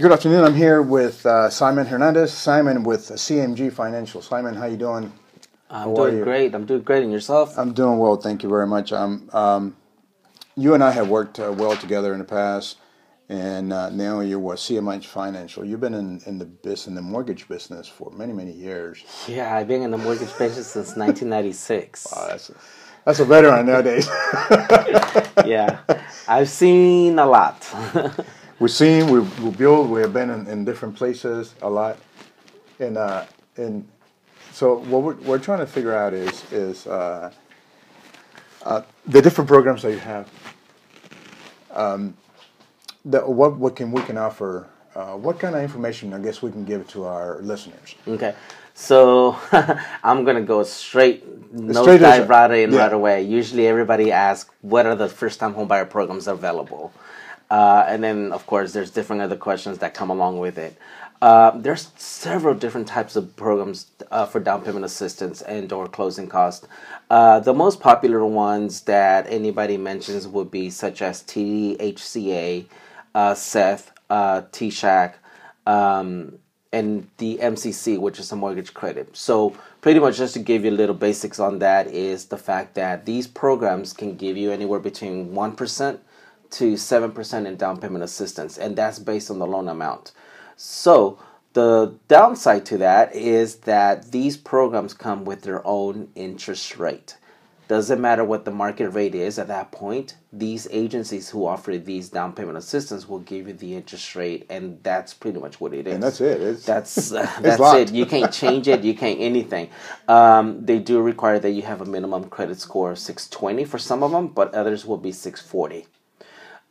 Good afternoon. I'm here with uh, Simon Hernandez. Simon with CMG Financial. Simon, how you doing? I'm How doing great. I'm doing great. And yourself? I'm doing well, thank you very much. Um, um, you and I have worked uh, well together in the past, and uh, now you're with CMG Financial. You've been in, in the bus in the mortgage business for many many years. yeah, I've been in the mortgage business since 1996. Wow, that's a, that's a veteran nowadays. yeah, I've seen a lot. We've seen, we've, we built, we have been in, in different places a lot, and uh, and so what we're, we're trying to figure out is is uh, uh, the different programs that you have. Um, the, what what can we can offer? Uh, what kind of information I guess we can give to our listeners? okay, so I'm gonna go straight, no Straight dive right in Yeah. right away. Usually, everybody asks, "What are the first-time homebuyer programs available?" Uh, and then, of course, there's different other questions that come along with it. Uh, there's several different types of programs uh, for down payment assistance and or closing cost. Uh, the most popular ones that anybody mentions would be such as THCA, uh, Seth, uh, TSHAC, um, and the MCC, which is a mortgage credit. So, pretty much just to give you a little basics on that is the fact that these programs can give you anywhere between 1% to 7% in down payment assistance, and that's based on the loan amount. So, the downside to that is that these programs come with their own interest rate. Doesn't matter what the market rate is at that point, these agencies who offer these down payment assistance will give you the interest rate, and that's pretty much what it is. And that's it. It's, That's uh, that's it. You can't change it. You can't anything. Um, they do require that you have a minimum credit score of 620 for some of them, but others will be 640.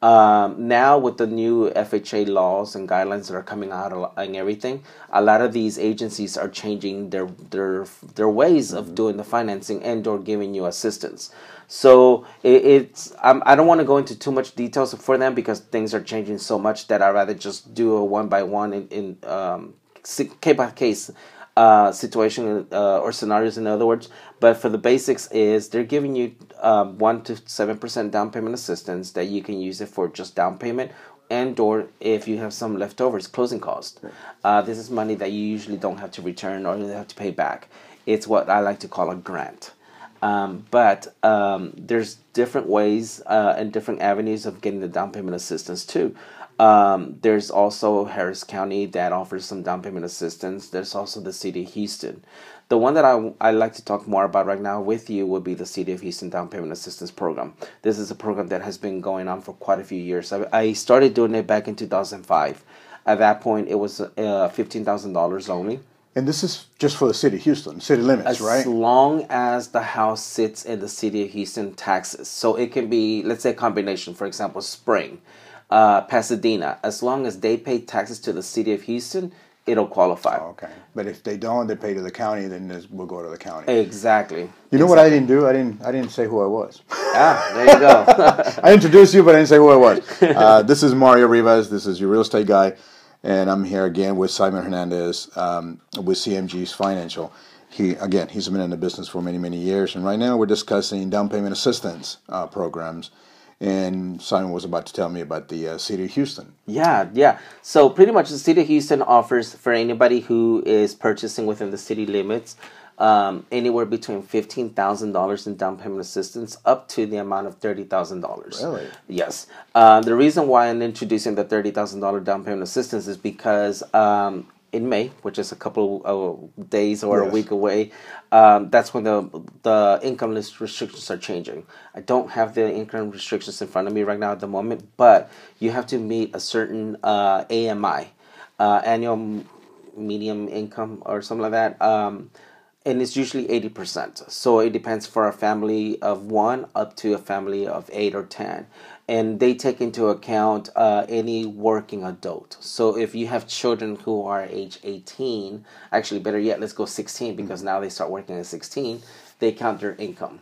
Um, now with the new FHA laws and guidelines that are coming out and everything, a lot of these agencies are changing their their their ways of doing the financing and or giving you assistance. So it, it's I'm, I don't want to go into too much details for them because things are changing so much that I'd rather just do a one by one in, in um, case by case uh, situation uh, or scenarios in other words but for the basics is they're giving you um, 1 to 7% down payment assistance that you can use it for just down payment and or if you have some leftovers closing cost uh, this is money that you usually don't have to return or you have to pay back it's what i like to call a grant um, but um, there's different ways uh, and different avenues of getting the down payment assistance too. Um, there's also Harris County that offers some down payment assistance. There's also the city of Houston. The one that I I like to talk more about right now with you would be the City of Houston Down Payment Assistance Program. This is a program that has been going on for quite a few years. I, I started doing it back in 2005. At that point, it was uh, fifteen thousand dollars only. and this is just for the city of Houston, city limits, As right? As long as the house sits in the city of Houston taxes. So it can be, let's say, a combination. For example, Spring, uh, Pasadena. As long as they pay taxes to the city of Houston, it'll qualify. Okay, but if they don't, they pay to the county. Then this- we'll go to the county. Exactly. You know what I didn't do? I didn't. I didn't say who I was. Ah, there you go. I introduced you, but I didn't say who I was. Uh, this is Mario Rivas. This is your real estate guy, and I'm here again with Simon Hernandez um, with CMG's Financial. He again, he's been in the business for many, many years, and right now we're discussing down payment assistance uh, programs. And Simon was about to tell me about the uh, city of Houston. Yeah, yeah. So pretty much the city of Houston offers for anybody who is purchasing within the city limits um, anywhere between fifteen thousand dollars in down payment assistance up to the amount of thirty thousand dollars. Really? Yes. Uh, the reason why I'm introducing the thirty thousand dollar down payment assistance is because um, in May, which is a couple of days or a week away, um, that's when the the income list restrictions are changing. I don't have the income restrictions in front of me right now at the moment, but you have to meet a certain uh, AMI, uh, annual medium income or something like that. Um, and it's usually 80%. So it depends for a family of one up to a family of eight or 10. And they take into account uh, any working adult. So if you have children who are age 18, actually, better yet, let's go 16 because now they start working at 16, they count their income.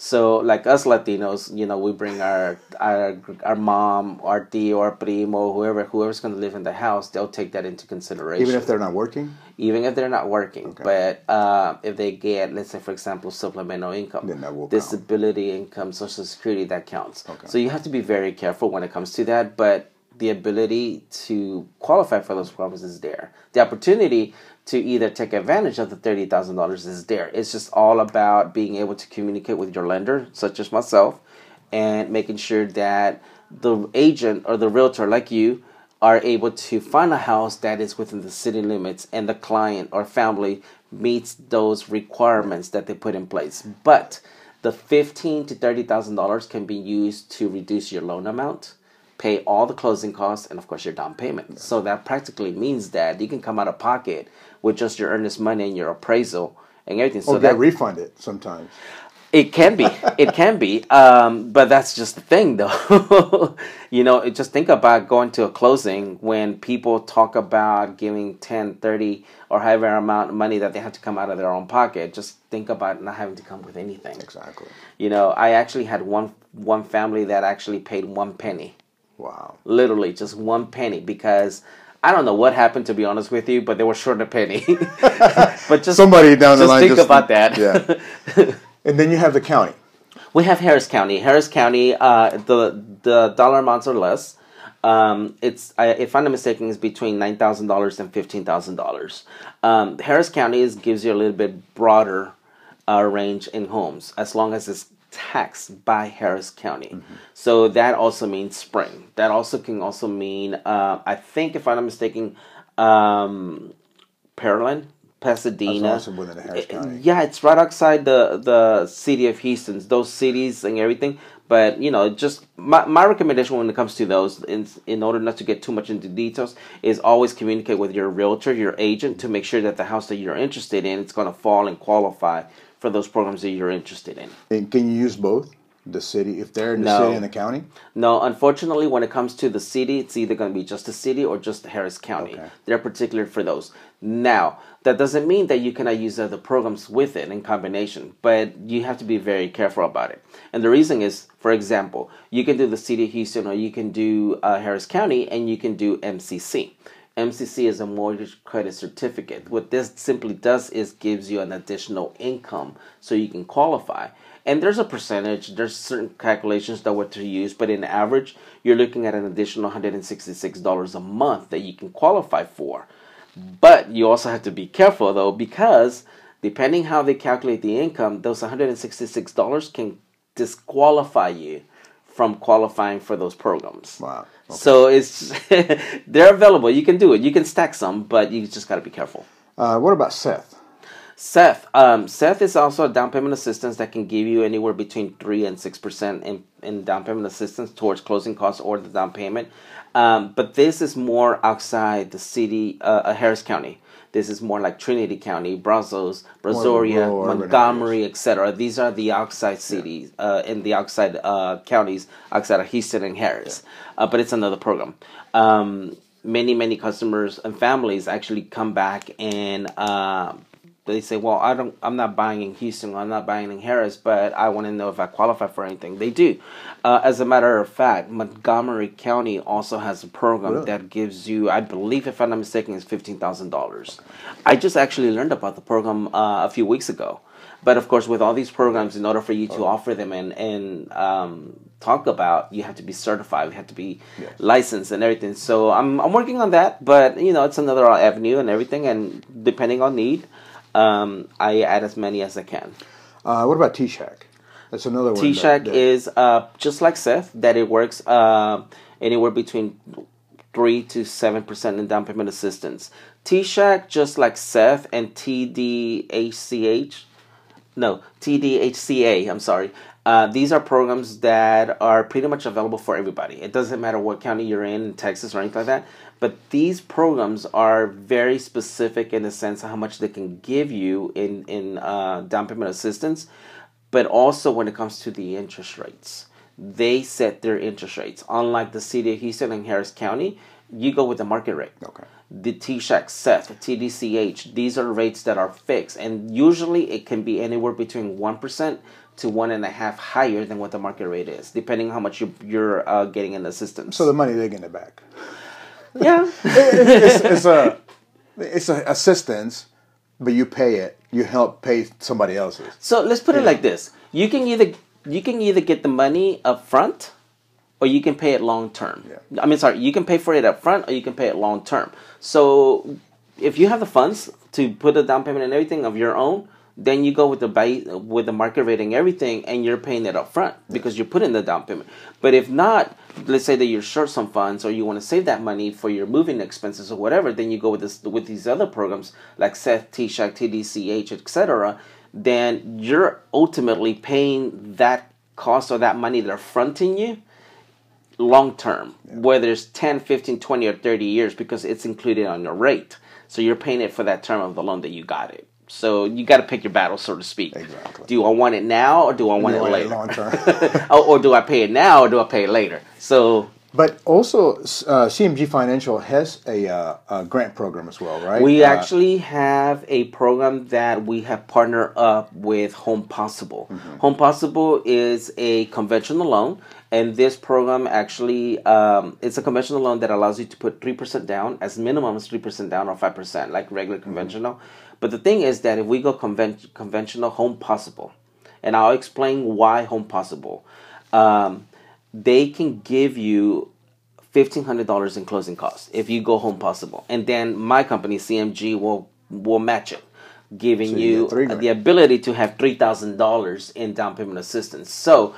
So like us Latinos, you know, we bring our our our mom, our tío, our primo, whoever whoever's going to live in the house, they'll take that into consideration Even if they're not working, even if they're not working. But uh, if they get, let's say, for example, supplemental income, Then that will count. disability income, social security, that counts. Okay. So you have to be very careful when it comes to that. But the ability to qualify for those programs is there. The opportunity to either take advantage of the thirty thousand dollars is there. It's just all about being able to communicate with your lender, such as myself, and making sure that the agent or the realtor, like you, are able to find a house that is within the city limits and the client or family meets those requirements that they put in place. But the fifteen to thirty thousand dollars can be used to reduce your loan amount, pay all the closing costs, and of course your down payment. So that practically means that you can come out of pocket with just your earnest money and your appraisal and everything. So oh, or get that refunded sometimes. It can be. It can be. Um, but that's just the thing, though. you know, just think about going to a closing when people talk about giving 10, 30, or however amount of money that they have to come out of their own pocket. Just think about not having to come with anything. Exactly. You know, I actually had one one family that actually paid one penny, Wow. literally just one penny, because I don't know what happened to be honest with you, but they were short a penny. but just Somebody down the just line think just about that. Yeah. And then you have the county. We have Harris County. Harris County, uh, the the dollar amounts are less. Um, it's I, if I'm not mistaken, is between nine thousand dollars and fifteen thousand dollars. Um, Harris County is, gives you a little bit broader uh, range in homes, as long as it's taxed by Harris County. So that also means spring. That also can also mean uh, I think if I'm not mistaken, um, Pearland, Pasadena. also within Harris Uh, County. Yeah, it's right outside the the city of Houston. Those cities and everything. But you know, just my, my recommendation when it comes to those, in in order not to get too much into details, is always communicate with your realtor, your agent, to make sure that the house that you're interested in, it's going to fall and qualify for those programs that you're interested in. And can you use both? The city, if they're in the No. city and the county? No, unfortunately, when it comes to the city, it's either going to be just the city or just Harris County. Okay. They're particular for those. Now, that doesn't mean that you cannot use other programs with it in combination, but you have to be very careful about it. And the reason is, for example, you can do the city of Houston or you can do uh, Harris County and you can do MCC. MCC is a mortgage credit certificate. What this simply does is gives you an additional income so you can qualify. And there's a percentage, there's certain calculations that what to use, but in average, you're looking at an additional $166 a month that you can qualify for. But you also have to be careful though, because depending how they calculate the income, those $166 can disqualify you from qualifying for those programs. Wow. So it's they're available. You can do it. You can stack some, but you just got to be careful. Uh, what about Seth? Seth, um, Seth is also a down payment assistance that can give you anywhere between three and six percent in in down payment assistance towards closing costs or the down payment. Um, but this is more outside the city, uh, Harris County. This is more like Trinity County, Brazos, Brazoria, Montgomery, etc. These are the outside cities uh, in the outside uh, counties outside of Houston and Harris. Uh, but it's another program. Um, many many customers and families actually come back and uh, they say, "Well, I don't. I'm not buying in Houston. I'm not buying in Harris, but I want to know if I qualify for anything." They do. Uh, as a matter of fact, Montgomery County also has a program Really? that gives you, I believe, if I'm not mistaken, is fifteen thousand dollars. I just actually learned about the program uh, a few weeks ago. But of course, with all these programs, in order for you to offer them and and um, talk about, you have to be certified. You have to be Yes. licensed and everything. So I'm I'm working on that. But you know, it's another avenue and everything. And depending on need, um, I add as many as I can. Uh, what about T-Shack? That's another one. T that- Shack that- is uh, just like Seth, that it works uh, anywhere between three to seven percent in down payment assistance. T Shack, just like Seth and TDHCH, no TDHCA. I'm sorry. Uh, these are programs that are pretty much available for everybody. It doesn't matter what county you're in, in Texas or anything like that. But these programs are very specific in the sense of how much they can give you in in uh, down payment assistance but also when it comes to the interest rates. They set their interest rates. Unlike the city of Houston and Harris County, you go with the market rate. Okay. The T-Shack, Seth, TDCH, these are rates that are fixed, and usually it can be anywhere between one percent to one and a half higher than what the market rate is, depending on how much you, you're uh, getting in the system. So the money they're getting it back. yeah, it's, it's a it's a assistance, but you pay it. You help pay somebody else's. So let's put it like this: you can either you can either get the money up front, or you can pay it long term. Yeah. I mean, sorry, you can pay for it up front or you can pay it long term. So if you have the funds to put a down payment and everything of your own, then you go with the buy, with the market rate and everything, and you're paying it up front because you're putting the down payment. But if not, let's say that you're short some funds or you want to save that money for your moving expenses or whatever, then you go with this with these other programs like Seth, T-Shack, TDCH, etc. Then you're ultimately paying that cost or that money they're fronting you long term, whether it's 10, 15, 20, or 30 years, because it's included on your rate. So you're paying it for that term of the loan that you got it. So you got to pick your battle, so to speak. Exactly. Do I want it now or do I want You it later? long term. or, or do I pay it now or do I pay it later? So But also, uh, CMG Financial has a, uh, a grant program as well, right? we Uh, actually have a program that we have partnered up with Home Possible. Mm-hmm. Home Possible is a conventional loan, and this program actually um, it's a conventional loan that allows you to put three percent down as minimum is three percent down or five percent like regular conventional. But the thing is that if we go conven- conventional, Home Possible, and I'll explain why Home Possible. Um, they can give you fifteen hundred dollars in closing costs if you go home possible, and then my company CMG will will match it, giving So you you, the ability to have three thousand dollars in down payment assistance. So,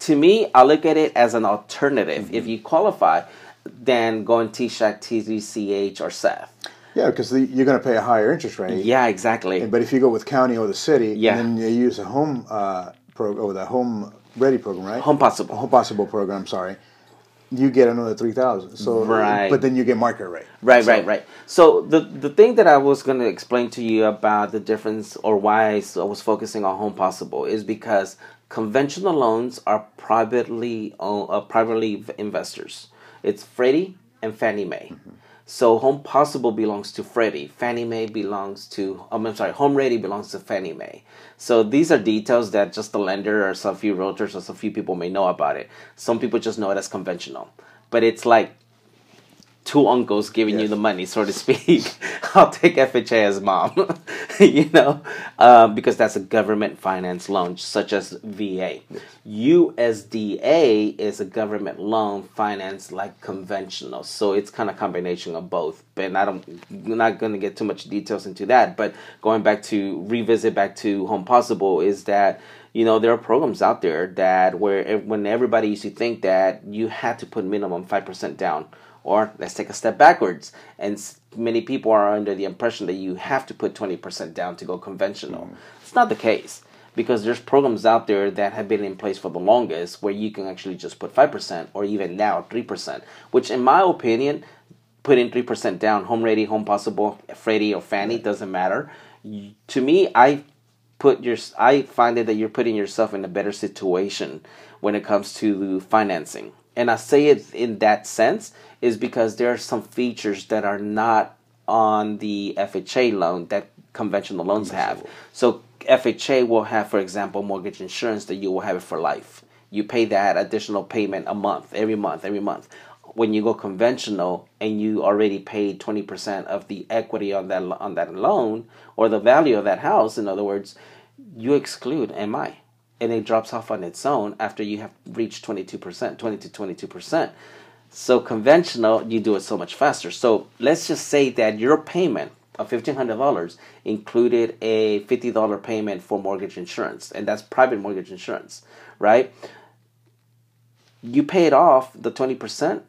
to me, I look at it as an alternative. Mm-hmm. If you qualify, then going T-Shack, TDCH, or Seth. Yeah, because you're going to pay a higher interest rate. Yeah, exactly. But if you go with county or the city, Yeah. and then you use a home uh, pro or the home ready program, right? Home possible. home possible program. Sorry, you get another three thousand. So Right. but then you get market rate. Right, So- right, right. So the the thing that I was going to explain to you about the difference or why I was focusing on Home Possible is because conventional loans are privately own, uh, privately investors. It's Freddie and Fannie Mae. So Home Possible belongs to Freddie. Fannie Mae belongs to um, I'm sorry, Home Ready belongs to Fannie Mae. So these are details that just the lender or some few realtors or some few people may know about it. Some people just know it as conventional. But it's like two uncles giving you the money, so to speak. I'll take FHA as mom, you know, um, because that's a government finance loan, such as VA. USDA is a government loan finance like conventional, so it's kind of combination of both. But I don't, I'm not going to get too much details into that. But going back to revisit back to Home Possible is that you know there are programs out there that where when everybody used to think that you had to put minimum five percent down or let's take a step backwards. And many people are under the impression that you have to put 20% down to go conventional. Mm. It's not the case because there's programs out there that have been in place for the longest where you can actually just put 5% or even now 3% which in my opinion putting 3% down home ready home possible freddie or fannie doesn't matter. To me i put your i find it that you're putting yourself in a better situation when it comes to financing. And i say it in that sense is because there are some features that are not on the fha loan that conventional loans have. So fha will have for example mortgage insurance that you will have it for life. You pay that additional payment a month every month every month when you go conventional and you already paid 20% of the equity on that on that loan or the value of that house in other words you exclude mi and it drops off on its own after you have reached 22% 20 to 22% so conventional you do it so much faster. So let's just say that your payment of $1500 included a $50 payment for mortgage insurance and that's private mortgage insurance right? You pay it off the 20%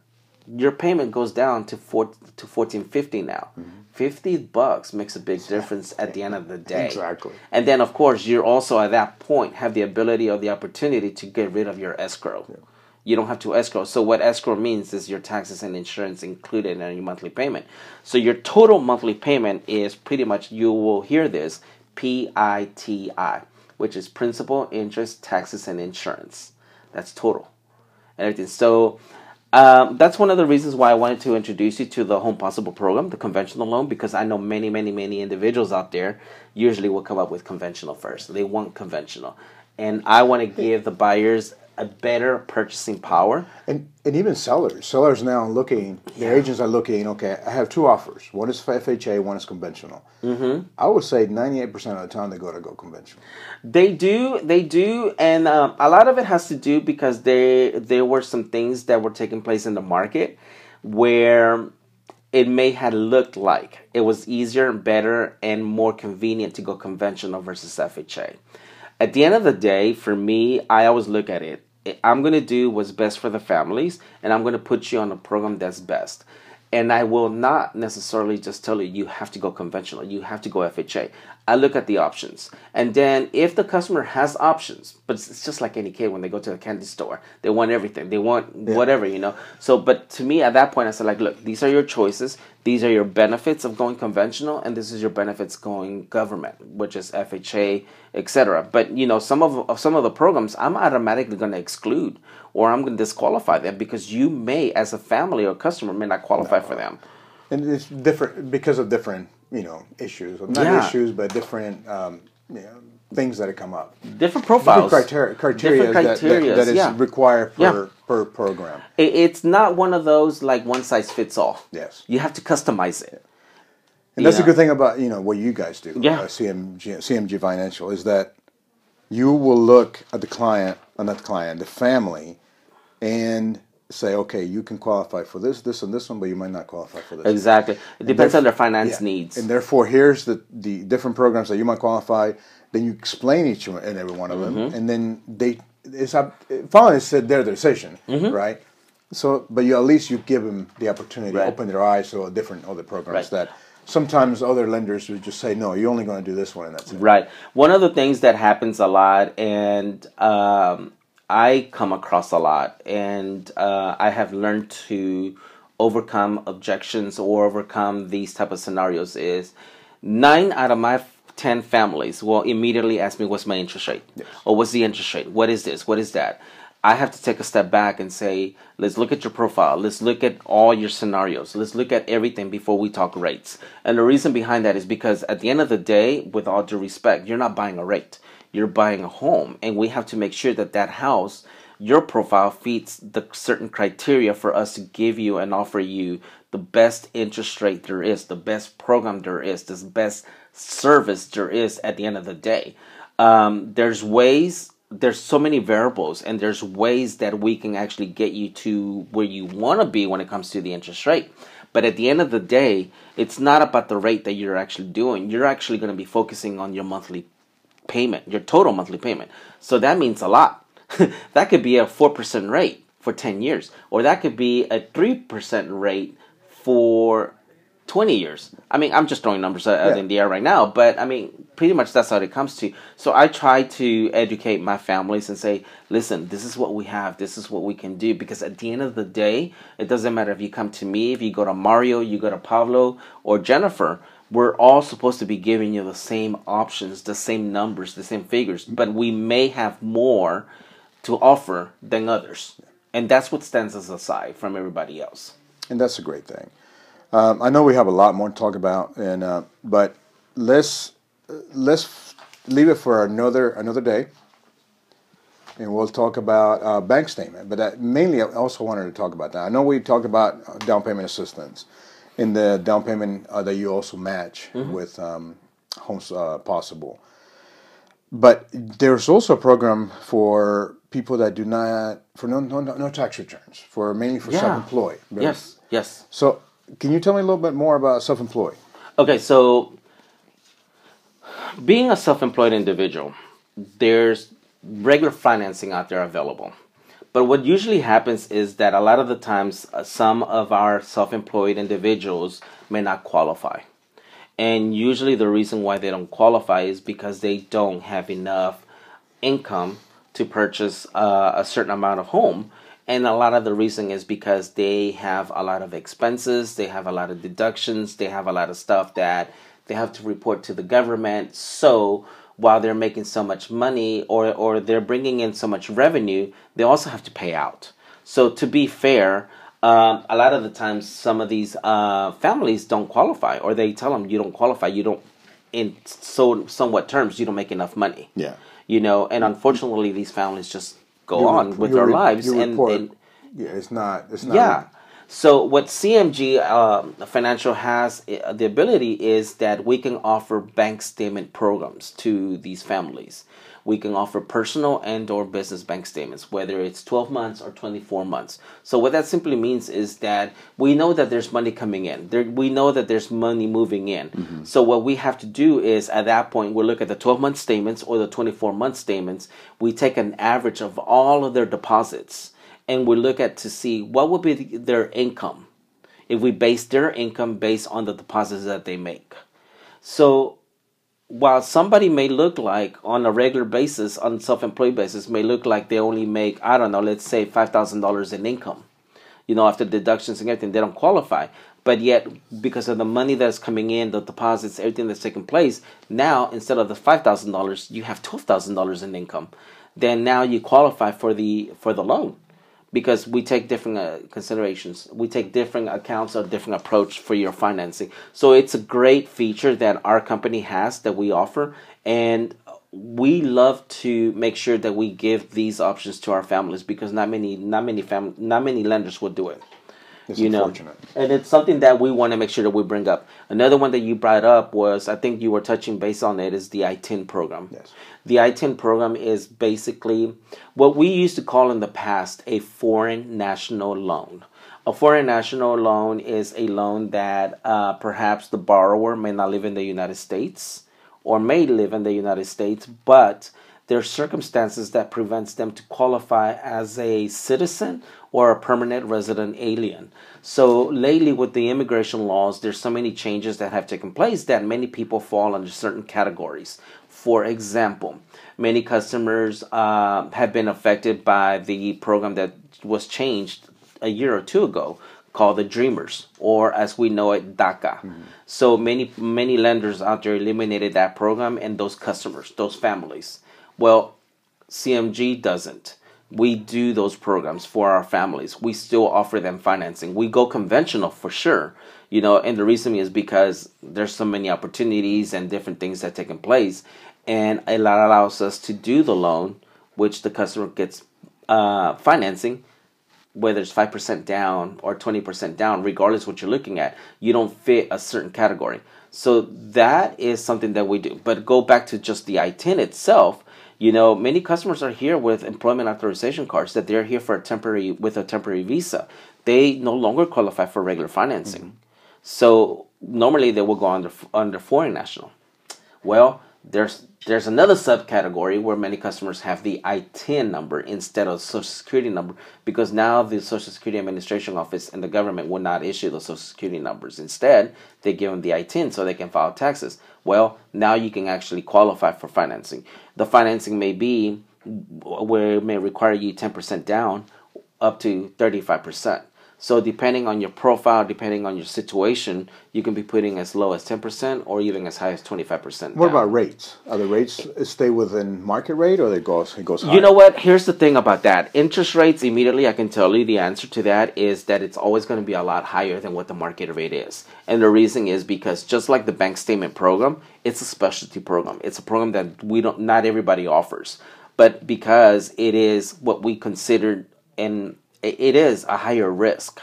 your payment goes down to four to 1450 now. Mm-hmm. 50 bucks makes a big difference at the end of the day. Exactly. and then of course you're also at that point have the ability or the opportunity to get rid of your escrow. You don't have to escrow. So what escrow means is your taxes and insurance included in your monthly payment. So your total monthly payment is pretty much you will hear this p-i-t-i which is principal interest taxes and insurance. That's total. And everything. So um, that's one of the reasons why I wanted to introduce you to the Home Possible program, the conventional loan, because I know many, many, many individuals out there usually will come up with conventional first. They want conventional, and I want to give the buyers a better purchasing power. And and even sellers, sellers now looking, their agents are looking. Okay, I have two offers. One is FHA, one is conventional. Mm-hmm. I would say ninety eight percent of the time they go to go conventional. They do, they do, and um, a lot of it has to do because they there were some things that were taking place in the market where it may have looked like it was easier and better and more convenient to go conventional versus FHA. At the end of the day, for me, I always look at it. I'm going to do what's best for the families, and I'm going to put you on a program that's best. And I will not necessarily just tell you you have to go conventional, you have to go FHA. I look at the options. And then if the customer has options, but it's just like any kid when they go to a candy store, they want everything. They want yeah. whatever, you know. So but to me at that point I said like, look, these are your choices. These are your benefits of going conventional and this is your benefits going government, which is FHA, etc. But you know, some of some of the programs I'm automatically going to exclude or I'm going to disqualify them because you may as a family or customer may not qualify no. for them. And it's different because of different you know issues, not yeah. issues, but different um, you know, things that have come up. Different profiles, different criteria, criteria, different criteria that, that, that is yeah. required per yeah. per program. It's not one of those like one size fits all. Yes, you have to customize it. And that's know? a good thing about you know what you guys do. Yeah, uh, CMG CMG Financial is that you will look at the client, uh, not the client, the family, and say, okay, you can qualify for this, this, and this one, but you might not qualify for this. Exactly. It depends on their finance yeah. needs. And therefore, here's the, the different programs that you might qualify. Then you explain each and every one of them, mm-hmm. and then they it's up. Finally, it's their decision, mm-hmm. right? So, but you at least you give them the opportunity right. to open their eyes to different other programs right. that sometimes other lenders would just say, no, you're only going to do this one, and that's it. Right. One of the things that happens a lot, and um, I come across a lot, and uh, I have learned to overcome objections or overcome these type of scenarios. Is nine out of my 10 families will immediately ask me what's my interest rate? Yes. or what's the interest rate? What is this? What is that? I have to take a step back and say let's look at your profile. Let's look at all your scenarios. Let's look at everything before we talk rates. And the reason behind that is because at the end of the day with all due respect you're not buying a rate you're buying a home. And we have to make sure that that house your profile fits the certain criteria for us to give you and offer you the best interest rate there is the best program there is the best service there is at the end of the day. Um, there's ways there's so many variables and there's ways that we can actually get you to where you want to be when it comes to the interest rate. But at the end of the day it's not about the rate that you're actually doing. You're actually going to be focusing on your monthly payment, your total monthly payment. So that means a lot. that could be a 4% rate for 10 years, or that could be a 3% rate for 20 years. I mean, I'm just throwing numbers out yeah. in the air right now, but I mean, pretty much that's how it comes to. So I try to educate my families and say, listen, this is what we have, this is what we can do, because at the end of the day, it doesn't matter if you come to me, if you go to Mario, you go to Pablo, or Jennifer we're all supposed to be giving you the same options, the same numbers, the same figures, but we may have more to offer than others. And that's what stands us aside from everybody else. And that's a great thing. Um, I know we have a lot more to talk about, and uh, but let's let's leave it for another another day, and we'll talk about uh, bank statement. But that, mainly, I also wanted to talk about that. I know we talked about down payment assistance, in the down payment uh, that you also match mm-hmm. with um, Homes uh, Possible. But there's also a program for people that do not for no no, no tax returns for mainly for yeah. self-employed. Yes, yes. So, can you tell me a little bit more about self-employed? Okay, so being a self-employed individual, there's regular financing out there available. But what usually happens is that a lot of the times, uh, some of our self employed individuals may not qualify. And usually, the reason why they don't qualify is because they don't have enough income to purchase uh, a certain amount of home. And a lot of the reason is because they have a lot of expenses, they have a lot of deductions, they have a lot of stuff that they have to report to the government. So, while they're making so much money or, or they're bringing in so much revenue, they also have to pay out. So, to be fair, um, a lot of the times some of these uh, families don't qualify, or they tell them you don't qualify, you don't, in so somewhat terms, you don't make enough money. Yeah. You know, and unfortunately, these families just go You on rep- with their re- lives you and, report- and yeah, it's not. It's not. yeah. So what CMG uh, Financial has the ability is that we can offer bank statement programs to these families. We can offer personal and or business bank statements, whether it's 12 months or 24 months. So what that simply means is that we know that there's money coming in. There, we know that there's money moving in. So what we have to do is at that point we look at the 12 month statements or the 24 month statements. We take an average of all of their deposits and we look at to see what would be their income if we base their income based on the deposits that they make. So while somebody may look like on a regular basis, on self-employed basis, may look like they only make I don't know, let's say five thousand dollars in income, you know, after deductions and everything, they don't qualify. But yet, because of the money that's coming in, the deposits, everything that's taking place, now instead of the five thousand dollars, you have twelve thousand dollars in income. Then now you qualify for the for the loan because we take different uh, considerations. We take different accounts or different approach for your financing. So it's a great feature that our company has that we offer, and we love to make sure that we give these options to our families because not many, not many fam, not many lenders would do it. It's you know, and it's something that we want to make sure that we bring up. Another one that you brought up was, I think you were touching base on it, is the ITIN program. Yes. The ITIN program is basically what we used to call in the past a foreign national loan. A foreign national loan is a loan that uh, perhaps the borrower may not live in the United States or may live in the United States, but there are circumstances that prevents them to qualify as a citizen or a permanent resident alien. So lately with the immigration laws, there's so many changes that have taken place that many people fall under certain categories. For example, many customers uh, have been affected by the program that was changed a year or two ago called the Dreamers, or as we know it, DACA. So many many lenders out there eliminated that program and those customers, those families. Well, CMG doesn't. We do those programs for our families. We still offer them financing. We go conventional for sure, you know, and the reason is because there's so many opportunities and different things that taking place, and it allows us to do the loan, which the customer gets uh, financing, whether it's five percent down or twenty percent down, regardless what you're looking at, you don't fit a certain category. So that is something that we do. But go back to just the ITIN itself. You know, many customers are here with employment authorization cards that they're here for a temporary with a temporary visa. They no longer qualify for regular financing. Mm-hmm. So normally they will go under under foreign national. Well, there's there's another subcategory where many customers have the ITIN number instead of Social Security number because now the Social Security Administration Office and the government will not issue the Social Security numbers. Instead, they give them the ITIN so they can file taxes. Well, now you can actually qualify for financing. The financing may be where it may require you 10% down up to 35%. So depending on your profile, depending on your situation, you can be putting as low as 10% or even as high as 25%. What down. about rates? Are the rates stay within market rate or they goes it goes higher? You know what? Here's the thing about that. Interest rates, immediately, I can tell you the answer to that is that it's always going to be a lot higher than what the market rate is. And the reason is because just like the bank statement program, it's a specialty program. It's a program that we don't, not everybody offers. But because it is what we consider and it is a higher risk.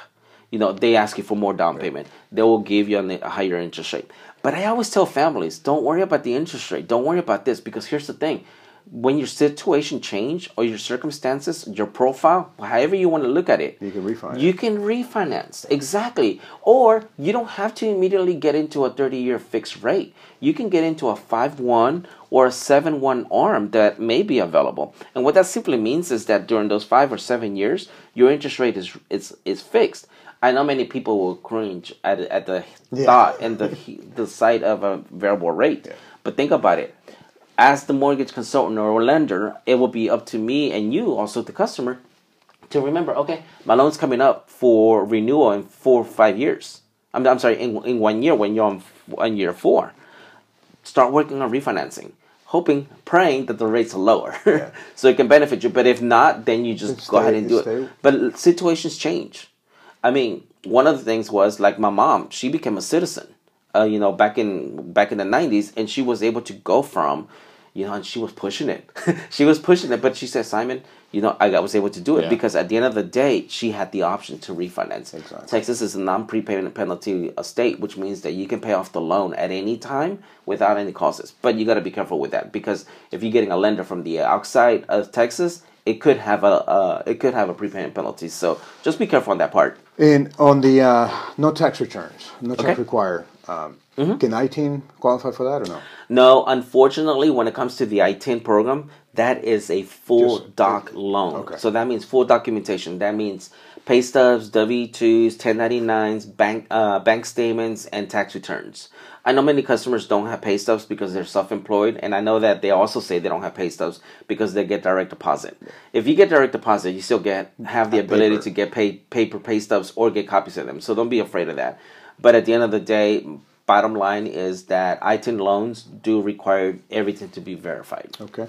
You know, they ask you for more down payment. They will give you a higher interest rate. But I always tell families, don't worry about the interest rate. Don't worry about this because here's the thing. When your situation change or your circumstances, your profile, however you want to look at it, You can refinance. You can refinance. Exactly. Or you don't have to immediately get into a 30-year fixed rate. You can get into a 5-1 or a 7-1 arm that may be available. And what that simply means is that during those 5 or 7 years, your interest rate is is is fixed. I know many people will cringe at at the Yeah. thought and the the sight of a variable rate. But think about it. As the mortgage consultant or lender, it will be up to me and you, also the customer, to remember. Okay, my loan's coming up for renewal in four or five years. I'm, I'm sorry, in, in one year when you're on, on year four. Start working on refinancing, hoping, praying that the rates are lower, so it can benefit you. But if not, then you just go ahead and do stay- it. But situations change. I mean, one of the things was like my mom. She became a citizen, uh, you know, back in back in the '90s, and she was able to go from, you know, and she was pushing it. she was pushing it, but she said, Simon, you know, I was able to do it Yeah. because at the end of the day, she had the option to refinance. Exactly. Texas is a non-prepayment penalty uh, state, which means that you can pay off the loan at any time without any costs. But you got to be careful with that because if you're getting a lender from the outside of Texas, it could have a uh, it could have a prepayment penalty. So just be careful on that part. And on the uh, no tax returns, no tax Okay. Mm-hmm. required. Um, Can ITIN qualify for that or no? No, unfortunately, when it comes to the ITIN program, that is a full Just- doc loan. okay. So that means full documentation. That means pay stubs, W-2s, 1099s, bank uh, bank statements, and tax returns. I know many customers don't have pay stubs because they're self-employed, and I know that they also say they don't have pay stubs because they get direct deposit. If you get direct deposit, you still get have the ability paper. to get paid paper pay stubs or get copies of them. So don't be afraid of that. But at the end of the day, bottom line is that ITIN loans do require everything to be verified. Okay.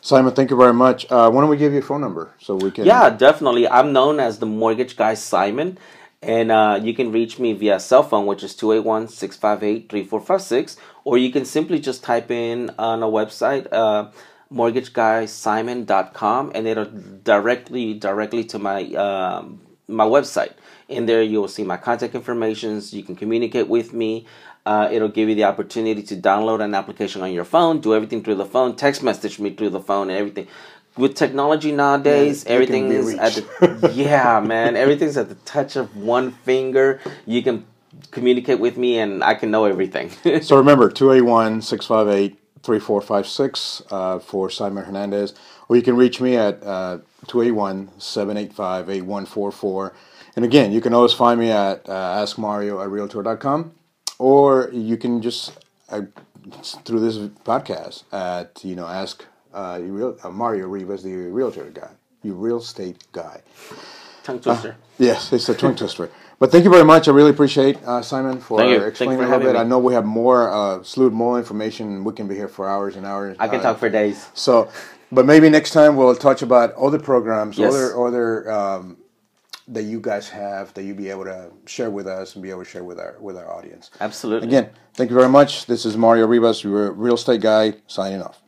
Simon, thank you very much. Uh, why don't we give you a phone number so we can? Yeah, definitely. I'm known as the mortgage guy Simon, and uh, you can reach me via cell phone, which is 281 658 3456, or you can simply just type in on a website, uh, mortgageguysimon.com, and it'll directly directly to my um, my website. In there, you will see my contact informations. You can communicate with me. Uh, it'll give you the opportunity to download an application on your phone, do everything through the phone, text message me through the phone, and everything. With technology nowadays, Yeah, everything is at the yeah, man. Everything's at the touch of one finger. You can communicate with me, and I can know everything. So remember, 281 658 3456 uh, for Simon Hernandez. Or you can reach me at uh, 281 785 8144. And again, you can always find me at uh, askmario at realtor.com. Or you can just, uh, through this podcast, at, you know, ask uh, real, uh, Mario Rivas, the realtor guy, you real estate guy. Tongue twister. Yes, it's a tongue twister. But thank you very much. I really appreciate uh, Simon for Thank you. Thank you explaining for a little bit. me. I know we have more, uh, slew more information. We can be here for hours and hours. I can Uh, talk for days. So, but maybe next time we'll touch about other programs, Yes. other other um, that you guys have that you'll be able to share with us and be able to share with our with our audience. Absolutely. Again, thank you very much. This is Mario Rivas, your real estate guy, signing off.